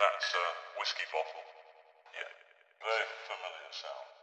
That's a whiskey bottle. Yeah, very familiar sound.